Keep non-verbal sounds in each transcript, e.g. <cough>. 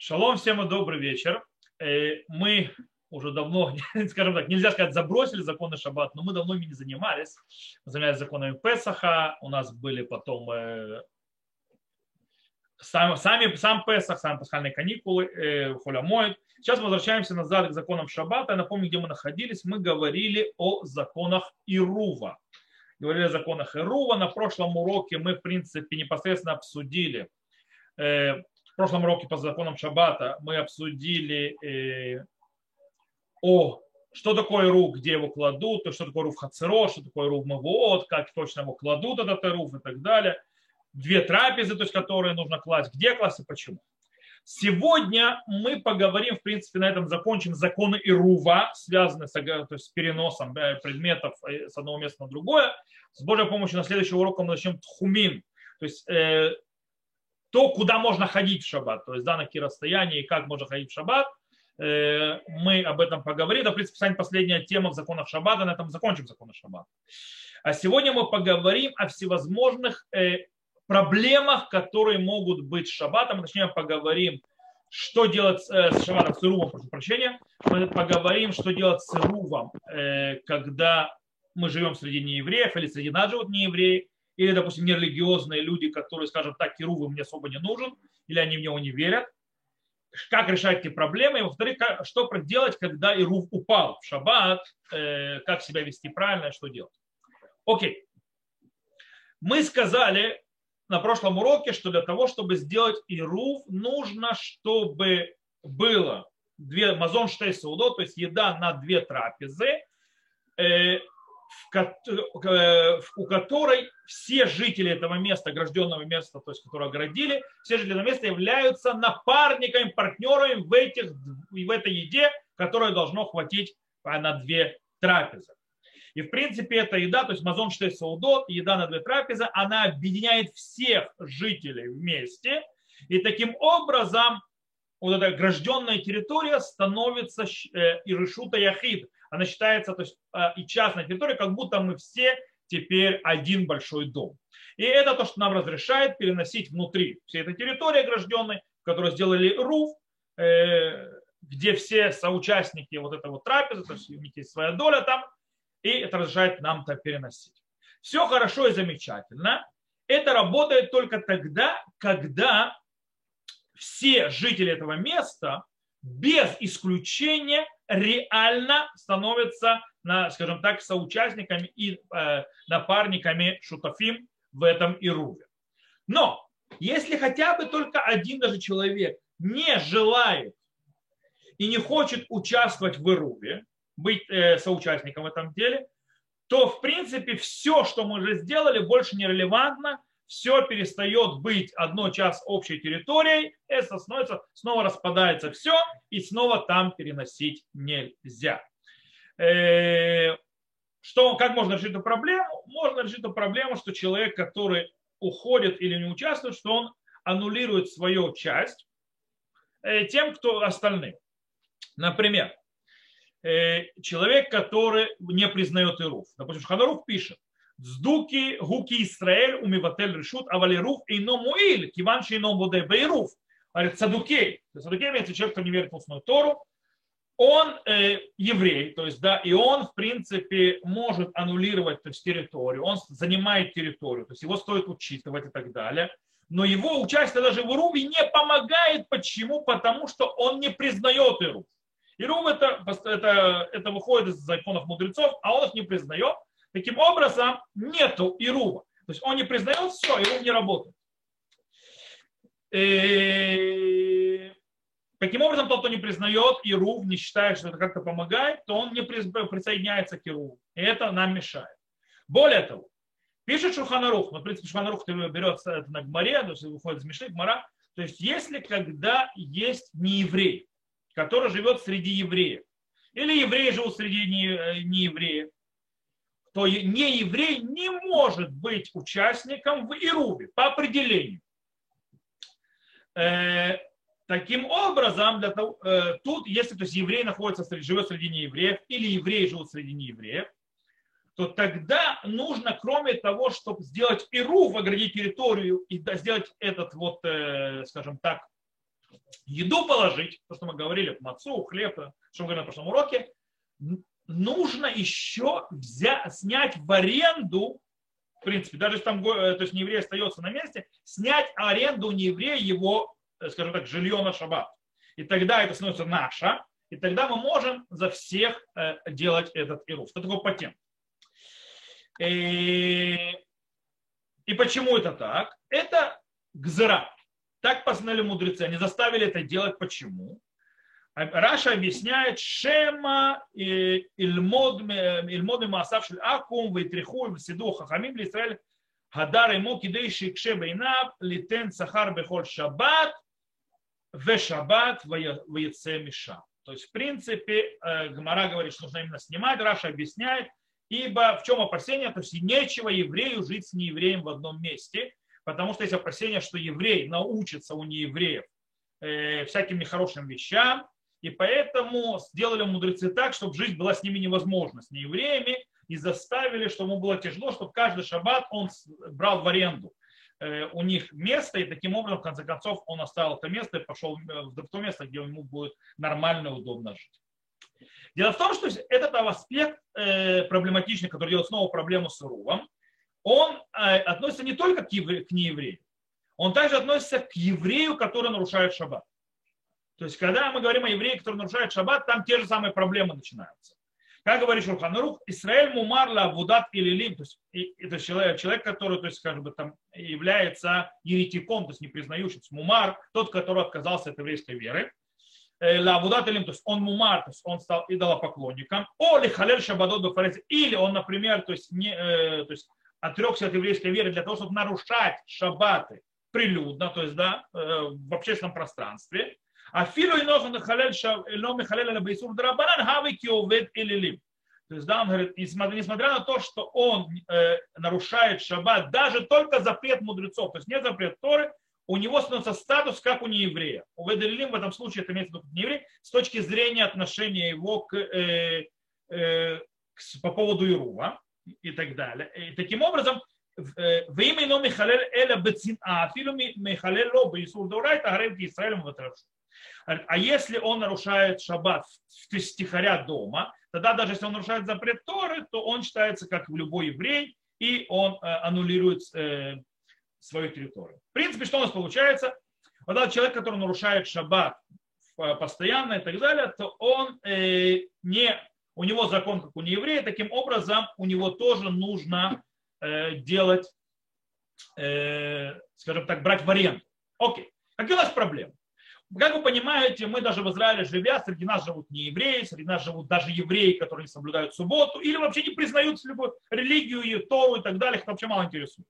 Шалом всем и добрый вечер. Э, мы уже давно, <laughs> скажем так, нельзя сказать, забросили законы Шаббат, но мы давно ими не занимались. Мы занимались законами Песаха, у нас были потом э, сам, сами, сам Песах, сами пасхальные каникулы, э, Холямоид. Сейчас возвращаемся назад к законам Шаббата. Я напомню, где мы находились. Мы говорили о законах Ирува. Говорили о законах Ирува. На прошлом уроке мы, в принципе, непосредственно обсудили в прошлом уроке по законам Шаббата мы обсудили э, о что такое рух, где его кладут, то что такое рух хацеро, что такое рух мавуот, как точно его кладут этот рух и так далее. Две трапезы, то есть которые нужно класть, где класть и почему. Сегодня мы поговорим, в принципе, на этом закончим законы Ирува, связанные с, то есть, с переносом предметов э, с одного места на другое. С Божьей помощью на следующий урок мы начнем тхумин, то есть э, то, куда можно ходить в шаббат, то есть да, на какие расстояния и как можно ходить в шаббат, э, мы об этом поговорим. Это, в принципе, последняя тема в законах шаббата, на этом закончим законы шаббата. А сегодня мы поговорим о всевозможных э, проблемах, которые могут быть с шаббатом. Точнее, поговорим, что делать э, с шаббатом, с ирувом, прошу прощения. Мы поговорим, что делать с ирувом, когда мы живем среди неевреев или среди нас живут неевреи или, допустим, нерелигиозные люди, которые, скажем так, Кирувы мне особо не нужен, или они в него не верят. Как решать эти проблемы? И, во-вторых, что делать, когда Ирув упал в шаббат, э, как себя вести правильно, что делать. Окей. Мы сказали на прошлом уроке, что для того, чтобы сделать Ирув, нужно, чтобы было две мазон штей то есть еда на две трапезы, Э, у которой все жители этого места, огражденного места, то есть которое оградили, все жители этого места являются напарниками, партнерами в, этих, в этой еде, которая должно хватить на две трапезы. И в принципе эта еда, то есть мазон штей саудот, еда на две трапезы, она объединяет всех жителей вместе. И таким образом вот эта огражденная территория становится э, Ирышута Яхид, она считается то есть, а, и частной территорией, как будто мы все теперь один большой дом. И это то, что нам разрешает переносить внутри всей этой территории огражденной, в которой сделали руф, э, где все соучастники вот этого трапезы, то есть у них есть своя доля там, и это разрешает нам это переносить. Все хорошо и замечательно. Это работает только тогда, когда все жители этого места без исключения реально становятся, скажем так, соучастниками и э, напарниками шутафим в этом Ируве. Но если хотя бы только один даже человек не желает и не хочет участвовать в Ируве, быть э, соучастником в этом деле, то в принципе все, что мы уже сделали, больше не релевантно, все перестает быть одной час общей территорией, это становится, снова распадается все, и снова там переносить нельзя. Э, что, как можно решить эту проблему? Можно решить эту проблему, что человек, который уходит или не участвует, что он аннулирует свою часть э, тем, кто остальным. Например, э, человек, который не признает Ируф. Допустим, Ханарух пишет, Дздуки гуки Исраэль умиватель решут, а валеруф ино муиль, киван ино буде бейруф. Говорит, цадукей. Цадукей имеется человек, кто не верит в устную Тору. Он э, еврей, то есть, да, и он, в принципе, может аннулировать то есть, территорию, он занимает территорию, то есть его стоит учитывать и так далее. Но его участие даже в Ируве не помогает. Почему? Потому что он не признает Ирув. Ирув это, это, это выходит из законов мудрецов, а он их не признает. Таким образом, нету Ирува. То есть он не признает все, Ирув не работает. И... Таким образом, тот, кто не признает Ирув, не считает, что это как-то помогает, то он не присоединяется к Ируву. И это нам мешает. Более того, пишет Шуханарух, ну, в принципе, Шуханарух берется это на Гмаре, то есть выходит из Мишли, Гмара, то есть если когда есть нееврей, который живет среди евреев, или евреи живут среди неевреев, то не еврей не может быть участником в Ируве по определению. Э, таким образом, для того, э, тут, если то есть, еврей находится, живет среди неевреев, или евреи живут среди неевреев, то тогда нужно, кроме того, чтобы сделать Ирув, оградить территорию и сделать этот вот, э, скажем так, еду положить, то, что мы говорили, мацу, хлеб, что мы говорили на прошлом уроке, нужно еще взять, снять в аренду, в принципе, даже если там то есть не еврей остается на месте, снять аренду не еврея его, э, скажем так, жилье на шаббат. И тогда это становится наше, и тогда мы можем за всех э, делать этот ируф. Что такое патент? И, э, и почему это так? Это гзера. Так познали мудрецы. Они заставили это делать. Почему? Раша объясняет, Шема Ильмод Маасав Шель Акум Вейтриху Сиду Хахамим Израиль Хадар ему кидей шикше бейнав литен сахар бехоль шаббат в шаббат ваяце миша. То есть, в принципе, Гмара говорит, что нужно именно снимать. Раша объясняет, ибо в чем опасение? То есть, нечего еврею жить с неевреем в одном месте, потому что есть опасение, что еврей научится у неевреев э, всяким нехорошим вещам, и поэтому сделали мудрецы так, чтобы жизнь была с ними невозможна, с неевреями, и заставили, чтобы ему было тяжело, чтобы каждый шаббат он брал в аренду э, у них место, и таким образом, в конце концов, он оставил это место и пошел э, в то место, где ему будет нормально и удобно жить. Дело в том, что этот аспект э, проблематичный, который делает снова проблему с Рувом, он относится не только к, евре, к нееврею, он также относится к еврею, который нарушает шаббат. То есть, когда мы говорим о евреях, которые нарушают шаббат, там те же самые проблемы начинаются. Как говорит Шурханарух, Израиль мумар ла вудат или лим, то есть это человек, человек, который, то есть, скажем бы, там, является еретиком, то есть не признающим, мумар, тот, который отказался от еврейской веры. Э, ла вудат или то есть он мумар, то есть он стал идолопоклонником. О ли халель шабадот или он, например, то есть, не, э, то есть отрекся от еврейской веры для того, чтобы нарушать шаббаты прилюдно, то есть да, э, в общественном пространстве. Афилу иноха михалель на бейсур драбанан хавы киовед илилим. То есть, да, он говорит, несмотря на то, что он э, нарушает шаббат, даже только запрет мудрецов, то есть не запрет Торы, у него становится статус, как у нееврея. У Веделим в этом случае это имеется в виду нееврей, с точки зрения отношения его к, э, э, к, по поводу Ирува и так далее. И таким образом, в имя ино Михалель Эля Бецин, а филу Михалель Ло Бейсур Дурайта Гарев Израилем Ватрашу. А если он нарушает шаббат в стихаря дома, тогда даже если он нарушает запрет Торы, то он считается как любой еврей, и он э, аннулирует э, свою территорию. В принципе, что у нас получается? Вот этот человек, который нарушает шаббат э, постоянно и так далее, то он не, у него закон, как у нееврея, таким образом у него тоже нужно делать, скажем так, брать в аренду. Окей. Какие у нас проблемы? Как вы понимаете, мы даже в Израиле живя, среди нас живут не евреи, среди нас живут даже евреи, которые не соблюдают субботу, или вообще не признают любую религию, и Тору и так далее, их вообще мало интересует.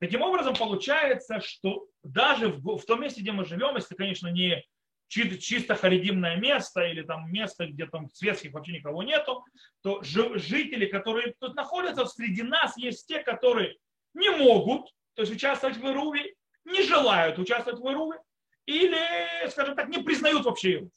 Таким образом, получается, что даже в, в том месте, где мы живем, если, конечно, не чисто харидимное место или там место, где там светских вообще никого нету, то жители, которые тут находятся, среди нас есть те, которые не могут, то есть участвовать в Ируве, не желают участвовать в Ируве, или, скажем так, не признают вообще его.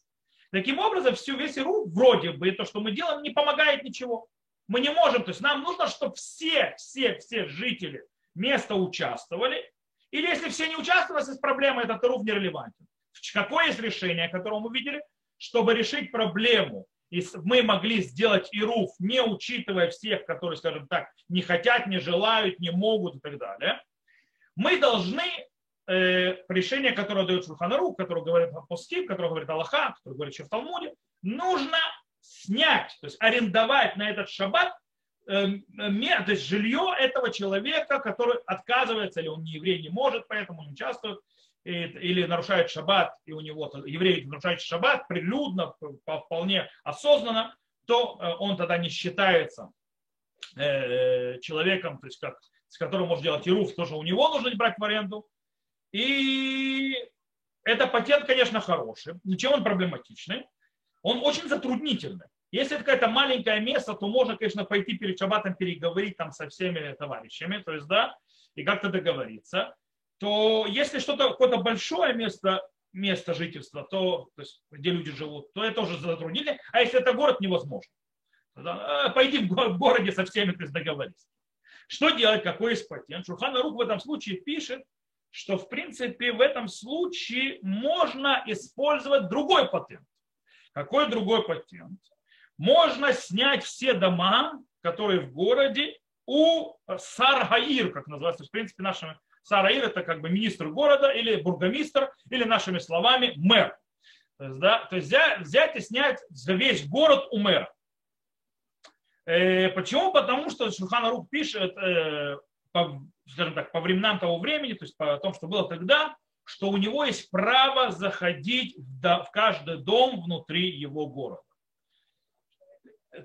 Таким образом, всю весь ИРУ, вроде бы, то, что мы делаем, не помогает ничего. Мы не можем, то есть нам нужно, чтобы все, все, все жители места участвовали. Или если все не участвовали, есть проблема, этот ИРУ нерелевантен. Какое есть решение, которое мы видели? Чтобы решить проблему, и мы могли сделать ИРУФ, не учитывая всех, которые, скажем так, не хотят, не желают, не могут и так далее, мы должны э, решение, которое дает Шульханару, которое говорит Апостим, которое говорит Аллаха, которое говорит еще в Талмуде, нужно снять, то есть арендовать на этот шаббат э, то есть жилье этого человека, который отказывается, или он не еврей, не может, поэтому не участвует, или нарушает шаббат, и у него еврей нарушает шаббат прилюдно, вполне осознанно, то э, он тогда не считается э, человеком, то есть как, с которым может делать ируф, тоже у него нужно брать в аренду, и это патент, конечно, хороший. Но чем он проблематичный? Он очень затруднительный. Если это какое-то маленькое место, то можно, конечно, пойти перед шабатом переговорить там со всеми товарищами, то есть, да, и как-то договориться. То если что-то, какое-то большое место, место жительства, то, то есть, где люди живут, то это уже затруднительно. А если это город, невозможно. Тогда, э, пойди в городе со всеми то есть, договориться. Что делать, какой есть патент? Шурхан Рух в этом случае пишет, что в принципе в этом случае можно использовать другой патент. Какой другой патент? Можно снять все дома, которые в городе, у Саргаир, как называется, в принципе, нашими Сараир это как бы министр города или бургомистр, или нашими словами мэр. То есть, да, то есть взять, и снять за весь город у мэра. Э, почему? Потому что Шуханарук пишет, э, скажем так, по временам того времени, то есть по тому, что было тогда, что у него есть право заходить в, каждый дом внутри его города.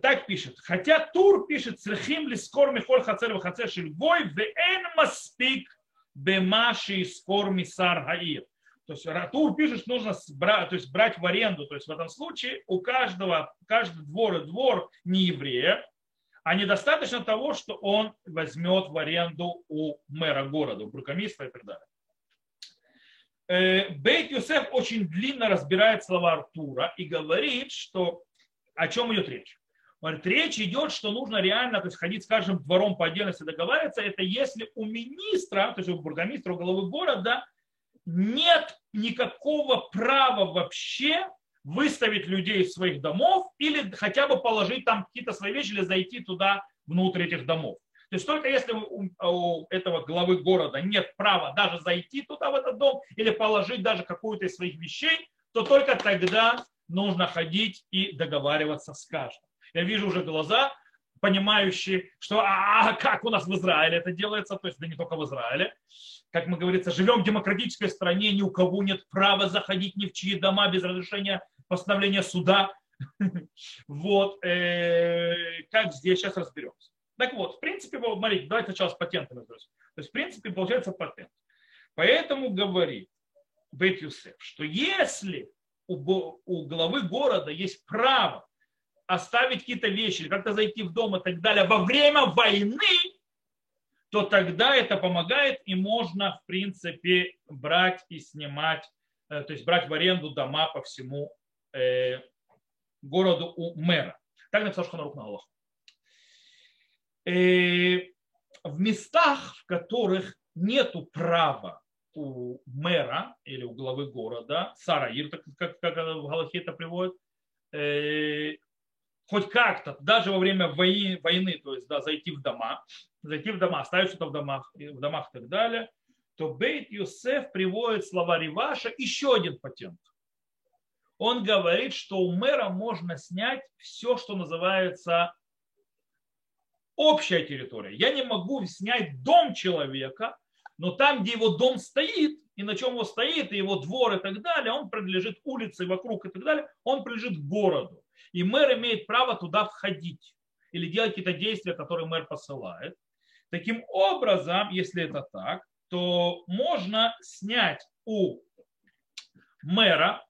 Так пишет. Хотя Тур пишет, црехим ли скор михоль хацер хацер шельгой, вен маспик бемаши скор мисар гаир. То есть Ратур пишет, что нужно брать, то есть брать в аренду. То есть в этом случае у каждого, каждый двор и двор не еврея, а недостаточно того, что он возьмет в аренду у мэра города, у бургомистра и так далее. Э, Бейт Юсеф очень длинно разбирает слова Артура и говорит, что о чем идет речь. Говорит, речь идет, что нужно реально то есть, ходить с каждым двором по отдельности договариваться. Это если у министра, то есть у бургомистра, у главы города нет никакого права вообще выставить людей из своих домов или хотя бы положить там какие-то свои вещи или зайти туда внутрь этих домов. То есть только если у, у этого главы города нет права даже зайти туда в этот дом или положить даже какую-то из своих вещей, то только тогда нужно ходить и договариваться с каждым. Я вижу уже глаза, понимающие, что а, как у нас в Израиле это делается, то есть да не только в Израиле. Как мы говорится, живем в демократической стране, ни у кого нет права заходить ни в чьи дома без разрешения постановления суда. <laughs> Вот, э, как здесь сейчас разберемся. Так вот, в принципе, смотрите, давайте сначала с патентом разберемся. То есть, в принципе, получается патент. Поэтому говорит Бет Юсеф, что если у, главы города есть право оставить какие-то вещи, как-то зайти в дом и так далее во время войны, то тогда это помогает и можно, в принципе, брать и снимать, э, то есть брать в аренду дома по всему э, городу у мэра. Так написал Шханарух на Аллаху. Э, в местах, в которых нету права у мэра или у главы города, Сараир, как, как, как в Галахе это приводит, хоть как-то, даже во время войны, войны то есть да, зайти в дома, зайти в дома, оставить что-то в домах, в домах и так далее, то Бейт Юсеф приводит слова Риваша еще один патент. Он говорит, что у мэра можно снять все, что называется общая территория. Я не могу снять дом человека, но там, где его дом стоит, и на чем его стоит, и его двор и так далее, он принадлежит улице вокруг и так далее, он принадлежит городу. И мэр имеет право туда входить или делать какие-то действия, которые мэр посылает. Таким образом, если это так, то можно снять у мэра,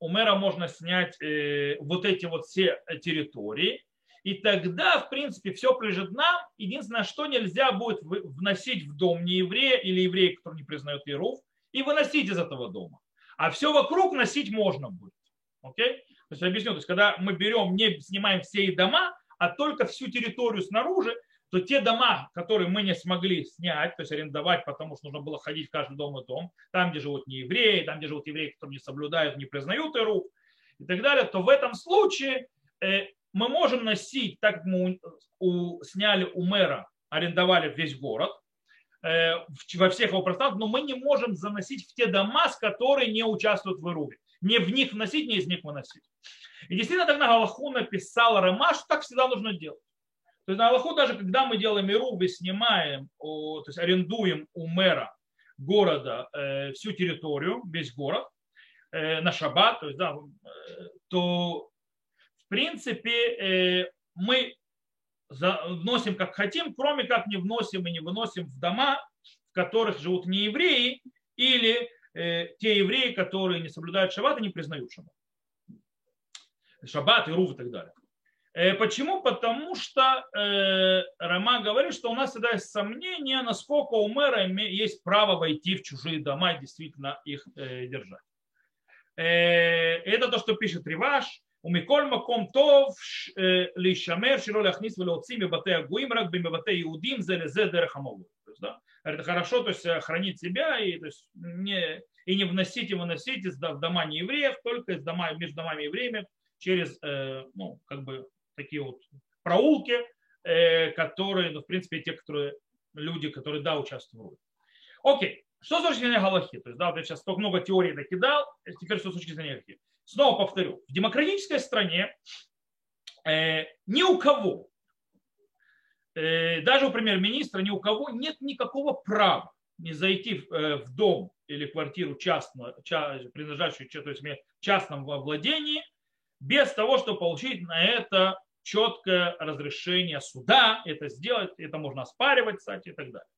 у мэра можно снять э, вот эти вот все территории, и тогда, в принципе, все прижит нам. Единственное, что нельзя будет вносить в дом не еврея или еврея, который не признает Иеров, и выносить из этого дома. А все вокруг носить можно будет. Окей? То есть объясню, то есть когда мы берем, не снимаем все дома, а только всю территорию снаружи, то те дома, которые мы не смогли снять, то есть арендовать, потому что нужно было ходить в каждый дом и дом, там, где живут не евреи, там, где живут евреи, которые не соблюдают, не признают Иру и так далее, то в этом случае э, мы можем носить, так как мы у, сняли у мэра, арендовали весь город, э, во всех его пространствах, но мы не можем заносить в те дома, с которые не участвуют в Ируве не в них вносить, не из них выносить. И действительно тогда Галаху написал Рама, что так всегда нужно делать. То есть на Галаху даже когда мы делаем Ируби, снимаем, то есть арендуем у мэра города э, всю территорию, весь город, э, на шаббат, то есть, да, э, то в принципе мы вносим как хотим, кроме как не вносим и не выносим в дома, в которых живут не евреи или те евреи, которые не соблюдают шаббат и не признают шаббат. Шаббат, и рув и так далее. Э, почему? Потому что э, Рома говорит, что у нас всегда есть сомнения, насколько у мэра есть право войти в чужие дома и действительно их э, держать. Э, это то, что пишет Риваш. У Миколь Маком Тов э, Лишамер Широ Ляхнис Велоцими Бате Агуим Рагби Бате Иудим Зелезе Дерахамову. Это хорошо, то есть э, хранить себя и, то есть, не, и не вносить и выносить из в дома неевреев, только из дома, между домами евреев через ну, как бы такие вот проулки, э, которые, ну, в принципе, те, которые люди, которые, да, участвуют. Окей, что с точки зрения Галахи? То есть, да, вот я сейчас столько много теорий накидал, теперь что с точки зрения Галахи. Снова повторю, в демократической стране э, ни у кого Э, даже у премьер-министра ни у кого нет никакого права не зайти э, в дом или квартиру частно, принадлежащую то есть частном владении, без того, чтобы получить на это четкое разрешение суда, это сделать, это можно оспаривать, кстати, и так далее.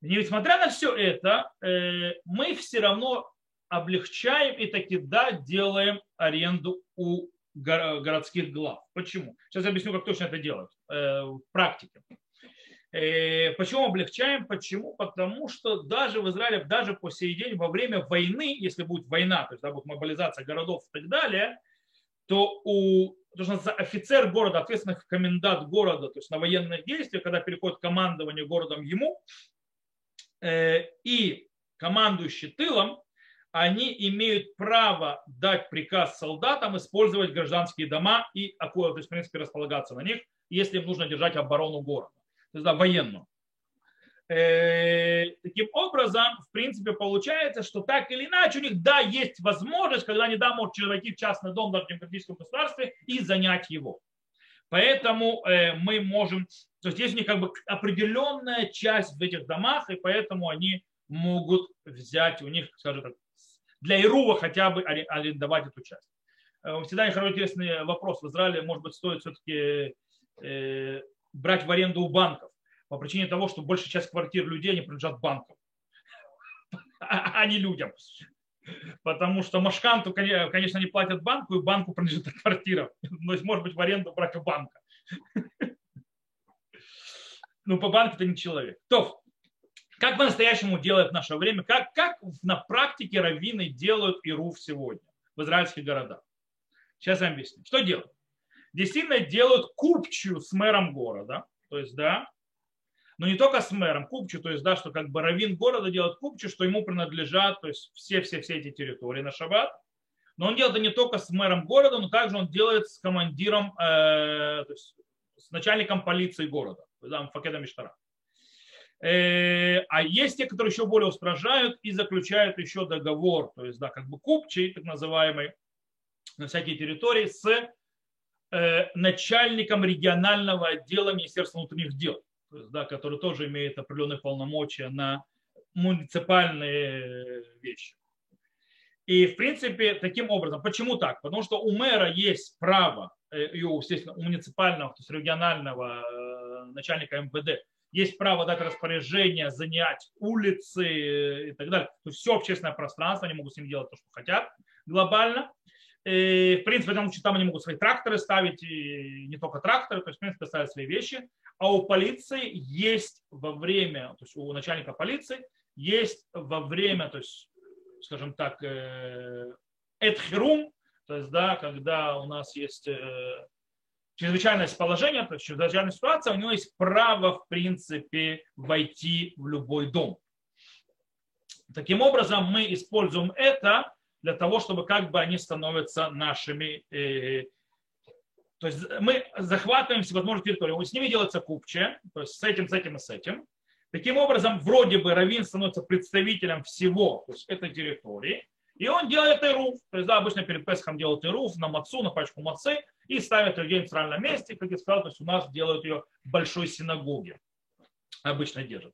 Несмотря на все это, э, мы все равно облегчаем и таки да, делаем аренду у городских глав. Почему? Сейчас я объясню, как точно это делать э, в практике. Э, почему облегчаем? Почему? Потому что даже в Израиле, даже по сей день, во время войны, если будет война, то есть да, будет мобилизация городов и так далее, то у то, что офицер города, ответственный комендант города, то есть на военных действиях, когда переходит командование городом ему, э, и командующий тылом, они имеют право дать приказ солдатам использовать гражданские дома и, то есть, в принципе, располагаться на них, если им нужно держать оборону города, то есть да, военную. Э, таким образом, в принципе, получается, что так или иначе у них, да, есть возможность, когда они, да, могут войти в частный дом даже в демократическом государстве и занять его. Поэтому э, мы можем, то есть есть у них как бы определенная часть в этих домах, и поэтому они могут взять у них, скажем так, для Ирува хотя бы арендовать эту часть. Э, всегда интересный вопрос. В Израиле, может быть, стоит все-таки э, брать в аренду у банков по причине того, что большая часть квартир людей не принадлежат банкам, <laughs> а не людям. Потому что Машканту, конечно, не платят банку, и банку принадлежит квартира. Но есть, может быть, в аренду брать у банка. Ну, по банку это не человек. То, как по-настоящему делают в наше время? Как, как на практике раввины делают Ируф сегодня в израильских городах? Сейчас я вам объясню. Что делают? Действительно делают купчую с мэром города. То есть, да, но не только с мэром, купчу, то есть, да, что как бы раввин города делает купчу, что ему принадлежат, то есть все-все-все эти территории на шаббат. Но он делает это не только с мэром города, но также он делает с командиром, э, то есть с начальником полиции города, да, Факеда Миштара. Э, а есть те, которые еще более устражают и заключают еще договор, то есть, да, как бы купчий, так называемый, на всякие территории с э, начальником регионального отдела Министерства внутренних дел, да, который тоже имеет определенные полномочия на муниципальные вещи. И, в принципе, таким образом, почему так? Потому что у мэра есть право, э, и, естественно, у муниципального, то есть регионального начальника МВД есть право дать распоряжение, занять улицы и так далее. То есть все общественное пространство, они могут с ним делать то, что хотят глобально. И, в принципе, там, там они могут свои тракторы ставить, и не только тракторы, то есть, в принципе, ставить свои вещи. А у полиции есть во время, то есть у начальника полиции есть во время, то есть, скажем так, эдхерум, то есть, да, когда у нас есть э, чрезвычайное положение, то есть чрезвычайная ситуация, у него есть право, в принципе, войти в любой дом. Таким образом, мы используем это для того, чтобы как бы они становятся нашими, э, то есть мы захватываем всевозможные территории, с ними делается купче, то есть с этим, с этим и с этим. Таким образом, вроде бы Равин становится представителем всего то есть этой территории, и он делает ируф. То есть, да, обычно перед Песхом делают ируф на мацу, на пачку мацы, и ставят ее в центральном месте, как я сказал, то есть у нас делают ее в большой синагоге. Обычно держат.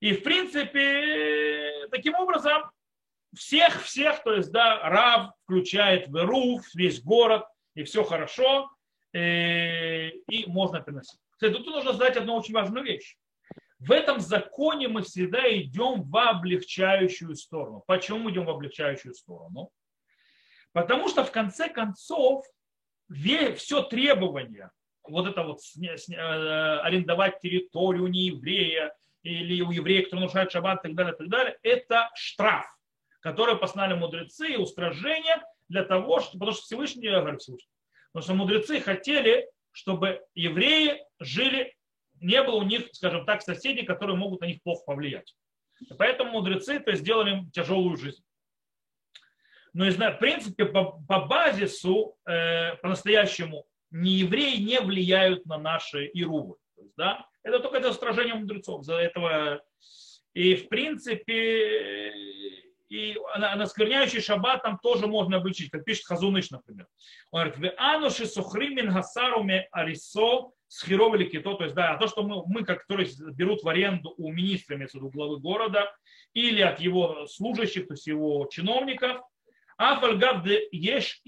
И, в принципе, таким образом, всех, всех, то есть, да, Рав включает в Ируф, весь город, и все хорошо, и, э, и можно приносить. Кстати, тут нужно знать одну очень важную вещь. В этом законе мы всегда идем в облегчающую сторону. Почему мы идем в облегчающую сторону? Потому что в конце концов все требования, вот это вот э, арендовать территорию не еврея или у еврея, кто нарушает шаббат и так далее, и так далее, это штраф, который постановили мудрецы и устражение для того, что, потому что Всевышний, я говорю Всевышний, потому что мудрецы хотели, чтобы евреи жили не было у них, скажем так, соседей, которые могут на них плохо повлиять. И поэтому мудрецы то сделали им тяжелую жизнь. Но, в принципе, по, по базису, э, по-настоящему, не евреи не влияют на наши ирувы. То есть, да, это только это устражение мудрецов. За этого и в принципе и на, на скверняющий шаббат там тоже можно обучить, как пишет Хазуныш, например. Он говорит, ануши сухримин гасаруме арисо схиров или кито, то есть, да, то, что мы, мы как, которые берут в аренду у министра, имеется в виду главы города, или от его служащих, то есть его чиновников, Афальгав де еш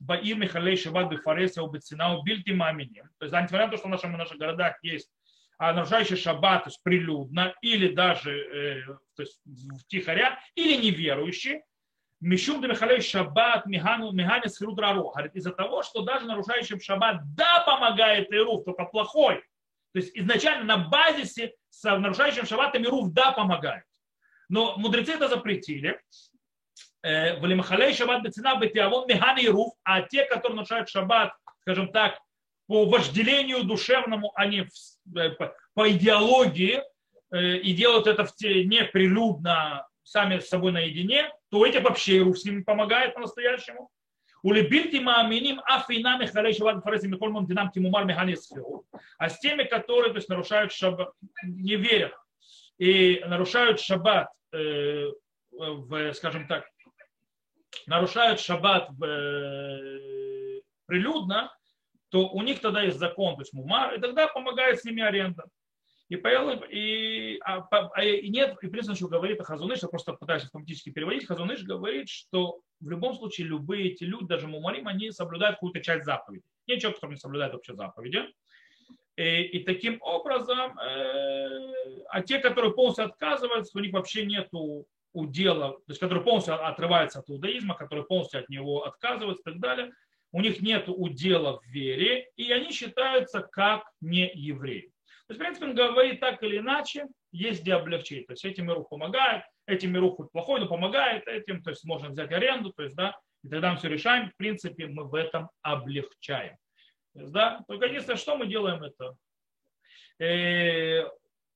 баир Михалей Шабат Бифареса Убецина Бильти Маминим. То есть, несмотря на то, что в наших, в наших городах есть а нарушающий шаббат, то есть прилюдно, или даже э, то есть, втихаря, или неверующий, Мишум Михалей Шаббат Мигану Миганис Хирудраро. Говорит, из-за того, что даже нарушающим шаббат да помогает Ируф, только плохой. То есть изначально на базисе с нарушающим шаббатом Ируф да помогает. Но мудрецы это запретили. Э, Валимахалей шаббат бецина бетиавон миган Ируф, а те, которые нарушают шаббат, скажем так, по вожделению душевному, а не э, по идеологии, э, и делают это в те, не прилюдно, сами с собой наедине, то этих вообще Ируф с ними помогает по-настоящему. Мааминим афинами А с теми, которые то есть, нарушают шаббат, не верят и нарушают шаббат, э, в, скажем так, нарушают шаббат в, э, прилюдно, то у них тогда есть закон, то есть мумар, и тогда помогает с ними аренда. И, и, а, а, и нет, и принцип, что говорит Хазуныш, я просто пытаюсь автоматически переводить, Хазуныш говорит, что в любом случае любые эти люди, даже мумарим, они соблюдают какую-то часть заповедей. Нет человека, который не соблюдает вообще заповеди. И, и таким образом, э, а те, которые полностью отказываются, у них вообще нет удела, то есть которые полностью отрываются от иудаизма, которые полностью от него отказываются и так далее, у них нет удела в вере, и они считаются как не евреи. То есть, в принципе, он говорит так или иначе, есть где облегчить. То есть этим миру помогает, этим миру хоть плохой, но помогает этим, то есть можно взять аренду, то есть, да, и тогда мы все решаем. В принципе, мы в этом облегчаем. То есть, да, только единственное, что мы делаем это. Э,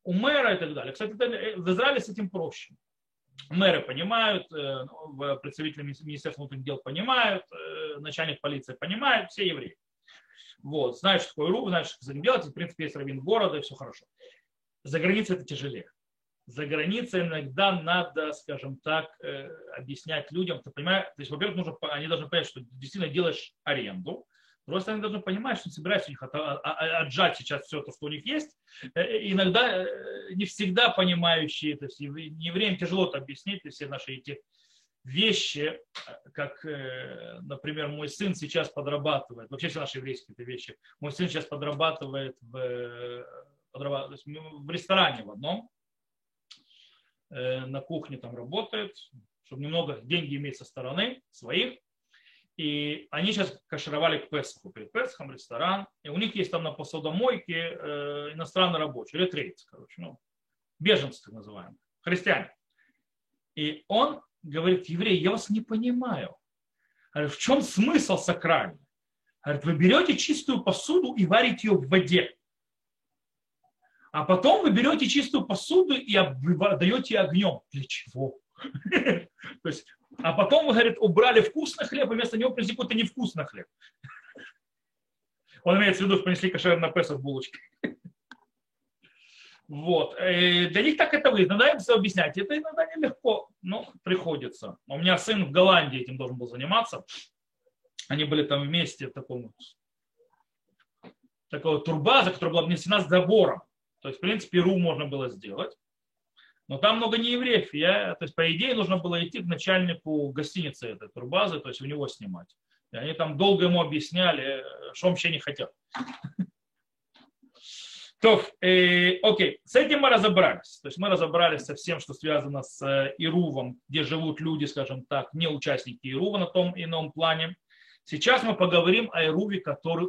у мэра и так далее. Кстати, в Израиле с этим проще мэры понимают, э, ну, представители Министерства внутренних дел понимают, э, начальник полиции понимает, все евреи. Вот, знают, что такое РУ, знают, что с этим делать, в принципе, есть раввин города, и все хорошо. За границей это тяжелее. За границей иногда надо, скажем так, э, объяснять людям, ты понимаешь, то есть, во-первых, нужно, они должны понять, что действительно делаешь аренду, Просто они должны понимать, что не у них отжать сейчас все то, что у них есть. Э, иногда э, не всегда понимающие, то есть евреям тяжело это объяснить, все наши эти вещи, как, э, например, мой сын сейчас подрабатывает, вообще все наши еврейские это вещи, мой сын сейчас подрабатывает в, подрабатывает, в ресторане в одном, на кухне там работает, чтобы немного деньги иметь со стороны своих, и они сейчас кашировали к Песху, перед Песхом ресторан. И у них есть там на посудомойке э, иностранный рабочий, ретрейцы, короче, ну, беженцы так называемые, христиане. И он говорит, еврей, я вас не понимаю. Говорит, в чем смысл сакральный? Говорит, вы берете чистую посуду и варите ее в воде. А потом вы берете чистую посуду и даете огнем. Для чего? <laughs> То есть а потом, говорит, убрали вкусный хлеб, и вместо него принесли какой-то невкусный хлеб. Он имеется в виду, что принесли кошер на Песах булочки. Вот. Э, для них так это выглядит. Надо им все объяснять. Это иногда нелегко, но приходится. У меня сын в Голландии этим должен был заниматься. Они были там вместе в таком такого турбаза, которая была обнесена забором. То есть, в принципе, ру можно было сделать. Но там много неевреев. Я, то есть, по идее, нужно было идти к начальнику гостиницы этой турбазы, то есть у него снимать. И они там долго ему объясняли, что вообще не хотят. <laughs> То, э, окей, с этим мы разобрались. То есть мы разобрались со всем, что связано с э, Ирувом, где живут люди, скажем так, не участники Ирува на том ином плане. Сейчас мы поговорим о Ируве, который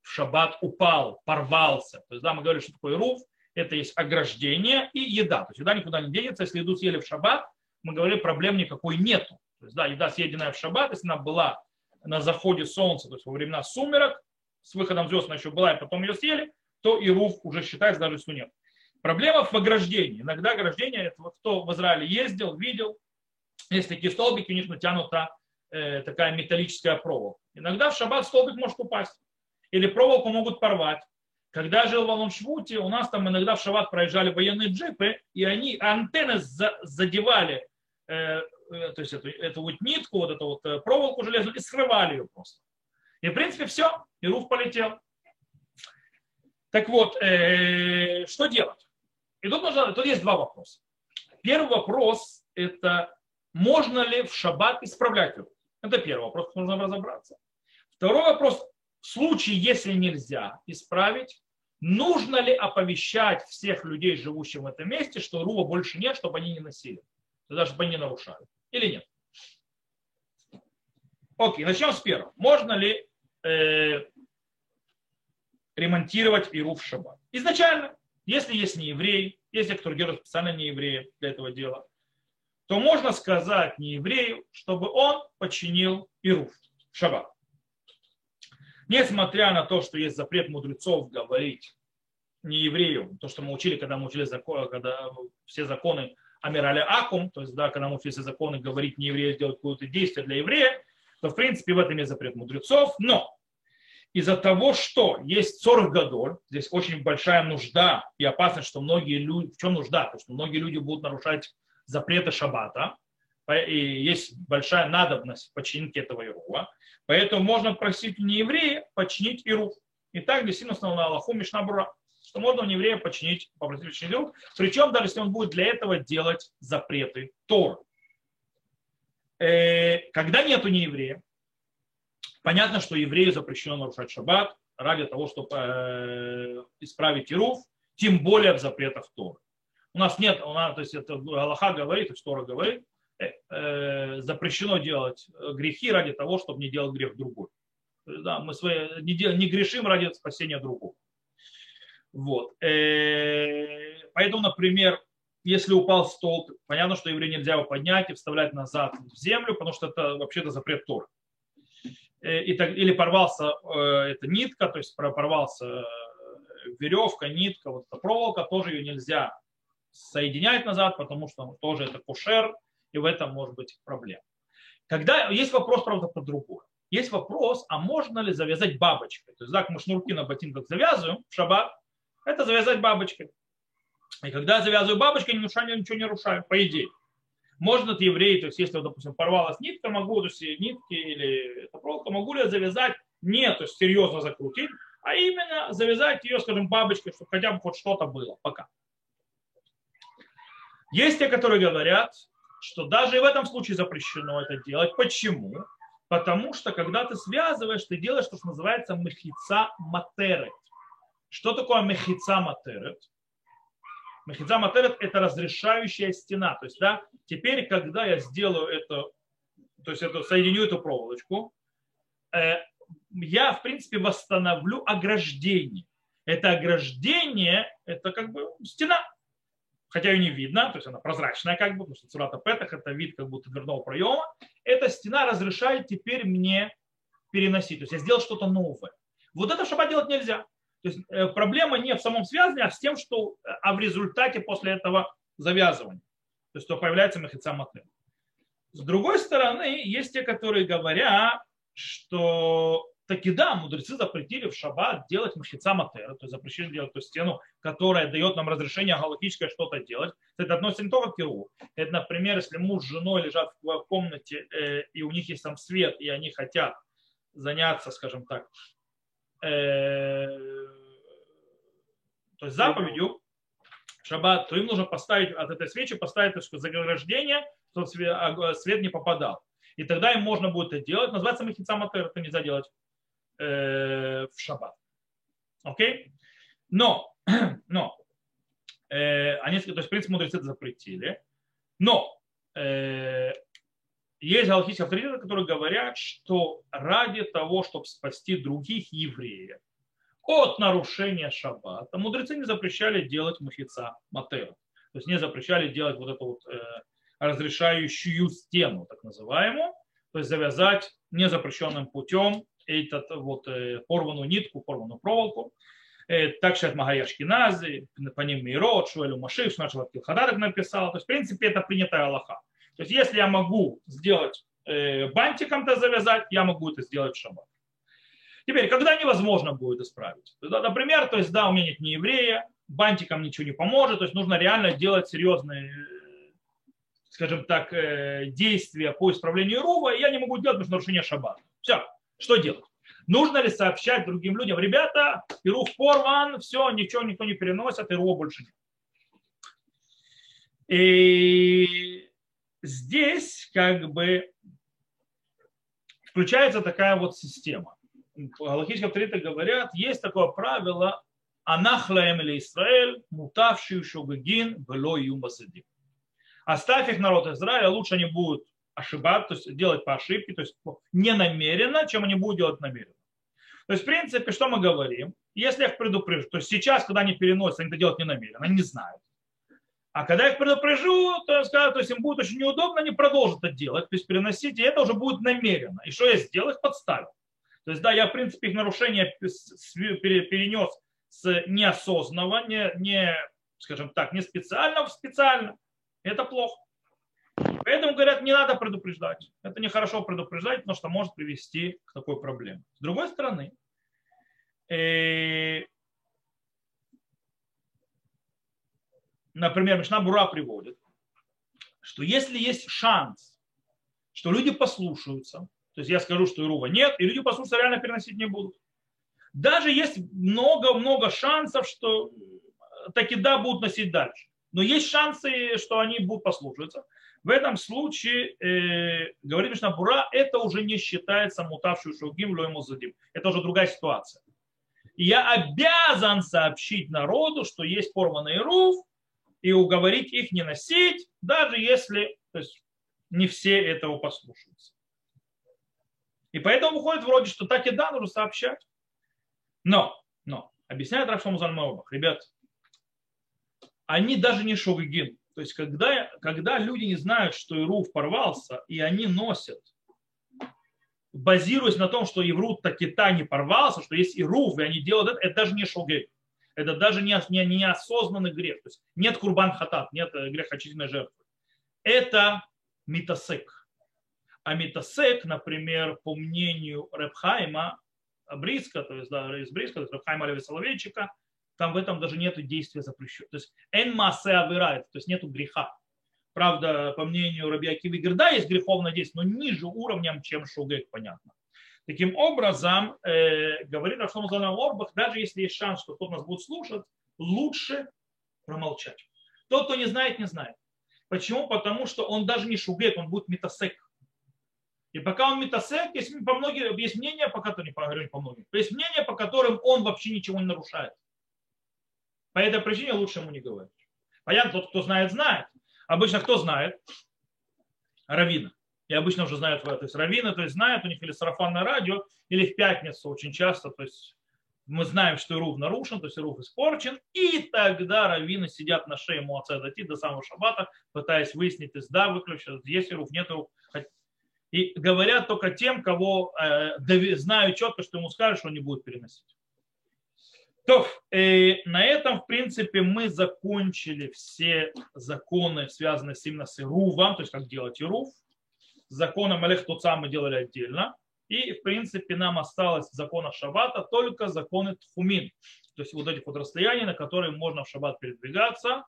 в шаббат упал, порвался. То есть, да, мы говорили, что такое Ирув – это есть ограждение и еда. То есть еда никуда не денется. Если еду съели в шаббат, мы говорили, проблем никакой нету. То есть, да, еда съеденная в шаббат, если она была на заходе солнца, то есть во времена сумерок, с выходом звезд она еще была, и потом ее съели, то и руф уже считается, даже если нет. Проблема в ограждении. Иногда ограждение, это вот кто в Израиле ездил, видел, есть такие столбики, у них натянута э, такая металлическая проволока. Иногда в шаббат столбик может упасть. Или проволоку могут порвать. Когда жил в Алон-Швуте, у нас там иногда в шаббат проезжали военные джипы, и они антенны задевали, э, э, то есть эту, эту вот нитку, вот эту вот э, проволоку железную, и скрывали ее просто. И в принципе все, и руф полетел. Так вот, э, что делать? И тут, нужно, тут есть два вопроса. Первый вопрос – это можно ли в шаббат исправлять руф? Это первый вопрос, нужно разобраться. Второй вопрос – в случае, если нельзя исправить, нужно ли оповещать всех людей, живущих в этом месте, что рува больше нет, чтобы они не носили, даже чтобы они не нарушали? Или нет? Окей, начнем с первого. Можно ли э, ремонтировать Иру в шаббат. Изначально, если есть не еврей, те, кто делают специально не евреи для этого дела, то можно сказать не еврею, чтобы он починил Иру в шаббат. Несмотря на то, что есть запрет мудрецов говорить не еврею, то, что мы учили, когда мы учили закон, когда все законы Амирали Акум, то есть, да, когда мы учили все законы говорить не еврею, сделать какое-то действие для еврея, то, в принципе, в этом есть запрет мудрецов. Но из-за того, что есть 40 годов, здесь очень большая нужда и опасность, что многие люди, в чем нужда? Потому что многие люди будут нарушать запреты шаббата, и есть большая надобность починки этого Ирува. Поэтому можно просить у нееврея починить Ирув. И так действительно на Аллаху Мишнабура, что можно у нееврея починить, попросить починить Ирув. Причем даже если он будет для этого делать запреты Тор. Э, когда нету нееврея, Понятно, что еврею запрещено нарушать шаббат ради того, чтобы э, исправить Ируф, тем более в запретах Торы. У нас нет, у нас, то есть это Аллаха говорит, есть Тора говорит, запрещено делать грехи ради того, чтобы не делать грех другой. Да, мы свои, не, дел, не грешим ради спасения другого. Вот. Поэтому, например, если упал столб, понятно, что еврею нельзя его поднять и вставлять назад в землю, потому что это вообще-то запрет Торы. Э, и так, или порвался э, эта нитка, то есть порвался э, веревка, нитка, вот эта проволока, тоже ее нельзя соединять назад, потому что тоже это кушер, и в этом может быть проблема. Когда есть вопрос, правда, по другому. Есть вопрос, а можно ли завязать бабочкой? То есть, так мы шнурки на ботинках завязываем в шаббат, это завязать бабочкой. И когда я завязываю бабочкой, ничего не нарушаю, по идее. Можно от евреи, то есть если, допустим, порвалась нитка, могу, то есть нитки или проволока, могу ли я завязать, не, то есть серьезно закрутить, а именно завязать ее, скажем, бабочкой, чтобы хотя бы хоть что-то было, пока. Есть те, которые говорят, что даже и в этом случае запрещено это делать. Почему? Потому что когда ты связываешь, ты делаешь то, что называется мехица матерет. Что такое мехица матерет? Мехидза Матерет – это разрешающая стена. То есть, да, теперь, когда я сделаю это, то есть это, соединю эту проволочку, э, я, в принципе, восстановлю ограждение. Это ограждение, это как бы стена, хотя ее не видно, то есть она прозрачная как бы, потому что цурата петах это вид как будто дверного проема. Эта стена разрешает теперь мне переносить, то есть я сделал что-то новое. Вот это в шаббат делать нельзя. То есть э, проблема не в самом связании, а с тем, что э, а в результате после этого завязывания. То есть то появляется махица маты. С другой стороны, есть те, которые говорят, что таки да, мудрецы запретили в шаббат делать махица матера, то есть запрещили делать ту стену, которая дает нам разрешение галактическое что-то делать. Это относится не только к Киру. Это, например, если муж с женой лежат в комнате, э, и у них есть там свет, и они хотят заняться, скажем так, то есть заповедью шаббат, то им нужно поставить от этой свечи, поставить так сказать, заграждение, чтобы свет не попадал. И тогда им можно будет это делать. Называется махица матер, это нельзя делать э, в шаббат. Окей? Но, <clears throat> но, э, они, то есть, в принципе, мудрецы это запретили. Но э, есть галактические авторитеты, которые говорят, что ради того, чтобы спасти других евреев, от нарушения шаббата мудрецы не запрещали делать махица матера. То есть не запрещали делать вот эту вот э, разрешающую стену, так называемую, то есть завязать незапрещенным путем этот вот э, порванную нитку, порванную проволоку. Так считает Магай Ашкинази, по ним Мирот, Шуэлю Машиш, наш Хададок написал. То есть, в принципе, это принятая Аллаха. То есть, если я могу сделать бантиком-то завязать, я могу это сделать в шаббат. Теперь, когда невозможно будет исправить? Например, то есть, да, у меня нет ни еврея, бантиком ничего не поможет, то есть нужно реально делать серьезные, скажем так, действия по исправлению рува, и я не могу делать, потому что нарушение шаббата. Все, что делать? Нужно ли сообщать другим людям, ребята, Ирух порван, все, ничего никто не переносит, Ируха больше нет. И здесь как бы включается такая вот система. Галактические авторитеты говорят, есть такое правило, анахлаем или Израиль, мутавший шугагин, было юмбасадим. Оставь их народ Израиля, лучше они будут ошибаться, то есть делать по ошибке, то есть не намеренно, чем они будут делать намеренно. То есть, в принципе, что мы говорим? Если я их предупрежу, то есть сейчас, когда они переносят, они это делать не намеренно, они не знают. А когда я их предупрежу, то, я скажу, то есть им будет очень неудобно, они продолжат это делать, то есть переносить, и это уже будет намеренно. И что я сделал? Их подставил. То есть, да, я, в принципе, их нарушение перенес с неосознанного, не, не, скажем так, не специально в специально. Это плохо. Поэтому говорят, не надо предупреждать. Это нехорошо предупреждать, потому что может привести к такой проблеме. С другой стороны, э, например, Мишна Бура приводит, что если есть шанс, что люди послушаются, то есть я скажу, что Ирува нет, и люди послушаются, реально переносить не будут. Даже есть много-много шансов, что таки да будут носить дальше. Но есть шансы, что они будут послушаться. В этом случае, э, говорит Мишна Бура, это уже не считается мутавшую шугим лойму задим. Это уже другая ситуация. И я обязан сообщить народу, что есть порванный руф, и уговорить их не носить, даже если то есть, не все этого послушаются. И поэтому выходит вроде, что так и да, нужно сообщать. Но, но, объясняет Рафшам Зальмаубах, ребят, они даже не шогигин. То есть, когда, когда люди не знают, что Ируф порвался, и они носят, базируясь на том, что Иврут таки та не порвался, что есть Ируф, и они делают это, это даже не шогей. Это даже не, не, неосознанный грех. То есть нет курбан хатат, нет э, грехочительной жертвы. Это митасек. А митасек, например, по мнению Репхайма, Бриска, то есть да, из Бриска, то есть Репхайма Леви Соловейчика, там в этом даже нет действия запрещенного. То есть эн массе авирает, то есть нету греха. Правда, по мнению Раби Акивы Герда есть греховное действие, но ниже уровнем, чем шугек, понятно. Таким образом, э, говорит Рафшон Орбах, даже если есть шанс, что кто-то нас будет слушать, лучше промолчать. Тот, кто не знает, не знает. Почему? Потому что он даже не шугек, он будет метасек. И пока он метасек, есть, по многим, есть мнение, пока то не поговорим по многим, есть мнение, по которым он вообще ничего не нарушает. По этой причине лучше ему не говорить. Понятно, тот, кто знает, знает. Обычно кто знает? Равина. И обычно уже знают, то есть раввины, то есть знают, у них или сарафанное радио, или в пятницу очень часто, то есть мы знаем, что Ируф нарушен, то есть Ируф испорчен, и тогда раввины сидят на шее Муаце дойти до самого шаббата, пытаясь выяснить, есть да, выключен, есть Ируф, нет Ируф. И говорят только тем, кого э, знают четко, что ему что он не будет переносить. То, э, на этом, в принципе, мы закончили все законы, связанные с именно с Ирувом, то есть как делать Ирув. Законом Алех Туца мы делали отдельно. И, в принципе, нам осталось в законах Шаббата только законы Тхумин. То есть вот этих вот расстояний, на которые можно в Шаббат передвигаться.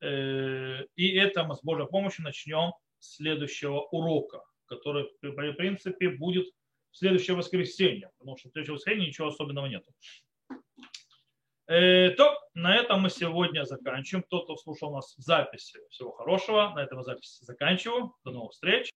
Э, и это мы с Божьей помощью начнем следующего урока, который, в принципе, будет в следующее воскресенье, потому что в следующее воскресенье ничего особенного нет. Э, то на этом мы сегодня заканчиваем. Тот, кто слушал нас в записи, всего хорошего. На этом запись заканчиваю. До новых встреч.